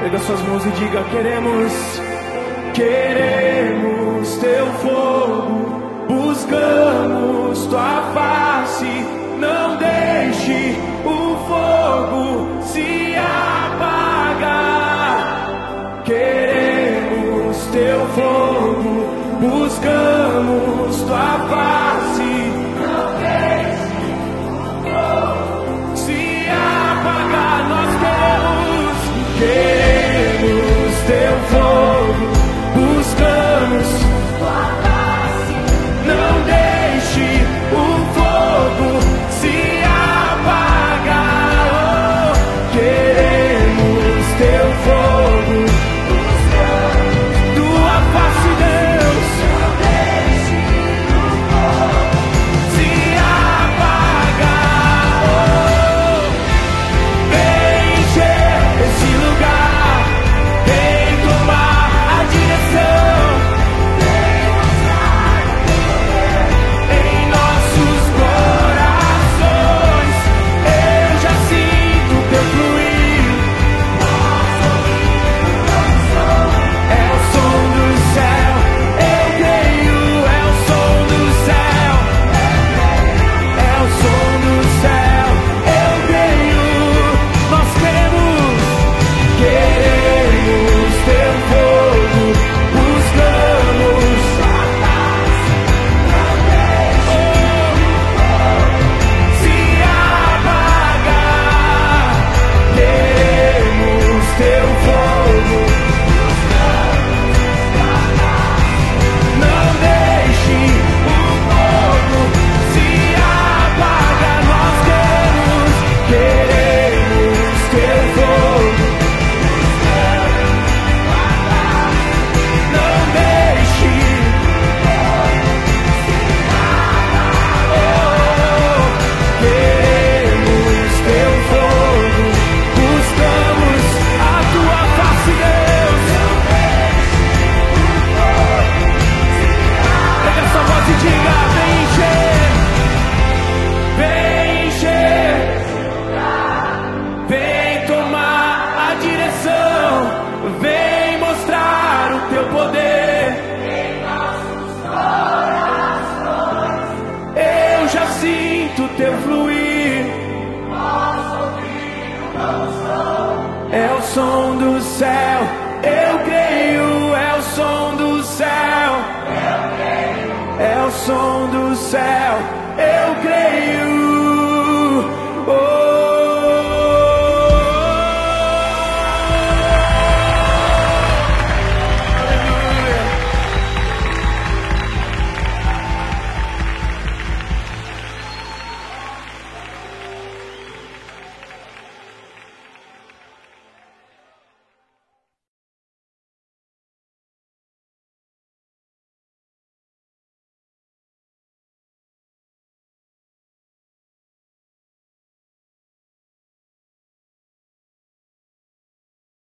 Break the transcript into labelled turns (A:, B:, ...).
A: Pega suas mãos e diga: Queremos, queremos teu fogo. Buscamos tua face. Não deixe o coração, vem mostrar o teu poder. Em nossos corações, eu já sinto teu fluir. Nosso ouvido som. É o som do céu, eu creio, é o som do céu. Eu creio. É o som do céu, eu creio.